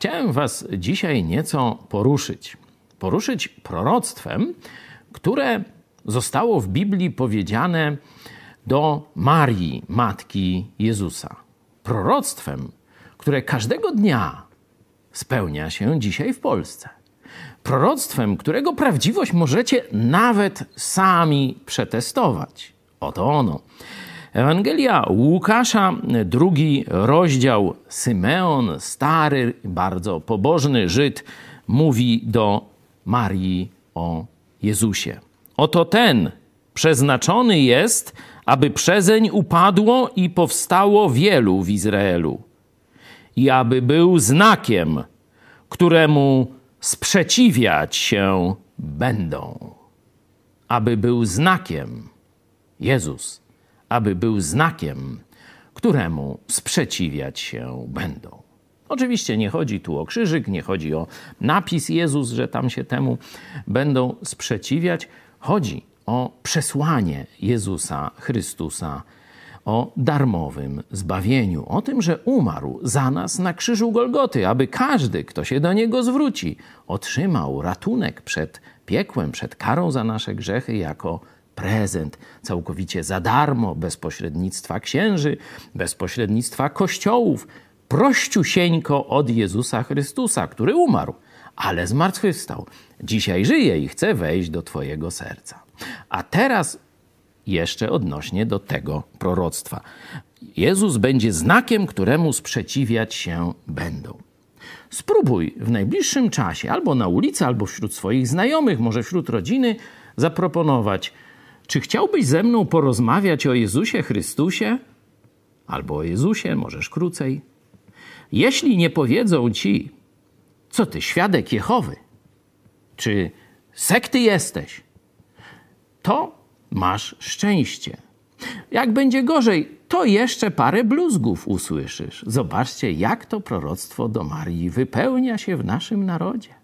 Chciałem Was dzisiaj nieco poruszyć. Poruszyć proroctwem, które zostało w Biblii powiedziane do Marii, matki Jezusa. Proroctwem, które każdego dnia spełnia się dzisiaj w Polsce. Proroctwem, którego prawdziwość możecie nawet sami przetestować. Oto ono. Ewangelia Łukasza, drugi rozdział. Symeon, stary, bardzo pobożny Żyd, mówi do Marii o Jezusie. Oto ten przeznaczony jest, aby przezeń upadło i powstało wielu w Izraelu, i aby był znakiem, któremu sprzeciwiać się będą. Aby był znakiem, Jezus, aby był znakiem, któremu sprzeciwiać się będą. Oczywiście nie chodzi tu o krzyżyk, nie chodzi o napis Jezus, że tam się temu będą sprzeciwiać. Chodzi o przesłanie Jezusa Chrystusa, o darmowym zbawieniu, o tym, że umarł za nas na krzyżu Golgoty, aby każdy, kto się do niego zwróci, otrzymał ratunek przed piekłem, przed karą za nasze grzechy jako prezent, całkowicie za darmo, bez pośrednictwa księży, bez pośrednictwa kościołów, prościusieńko od Jezusa Chrystusa, który umarł, ale zmartwychwstał. Dzisiaj żyje i chce wejść do Twojego serca. A teraz jeszcze odnośnie do tego proroctwa. Jezus będzie znakiem, któremu sprzeciwiać się będą. Spróbuj w najbliższym czasie, albo na ulicy, albo wśród swoich znajomych, może wśród rodziny, zaproponować: Czy chciałbyś ze mną porozmawiać o Jezusie Chrystusie? Albo o Jezusie, możesz krócej. Jeśli nie powiedzą ci, co ty, świadek Jehowy, czy sekty jesteś, to masz szczęście. Jak będzie gorzej, to jeszcze parę bluzgów usłyszysz. Zobaczcie, jak to proroctwo do Marii wypełnia się w naszym narodzie.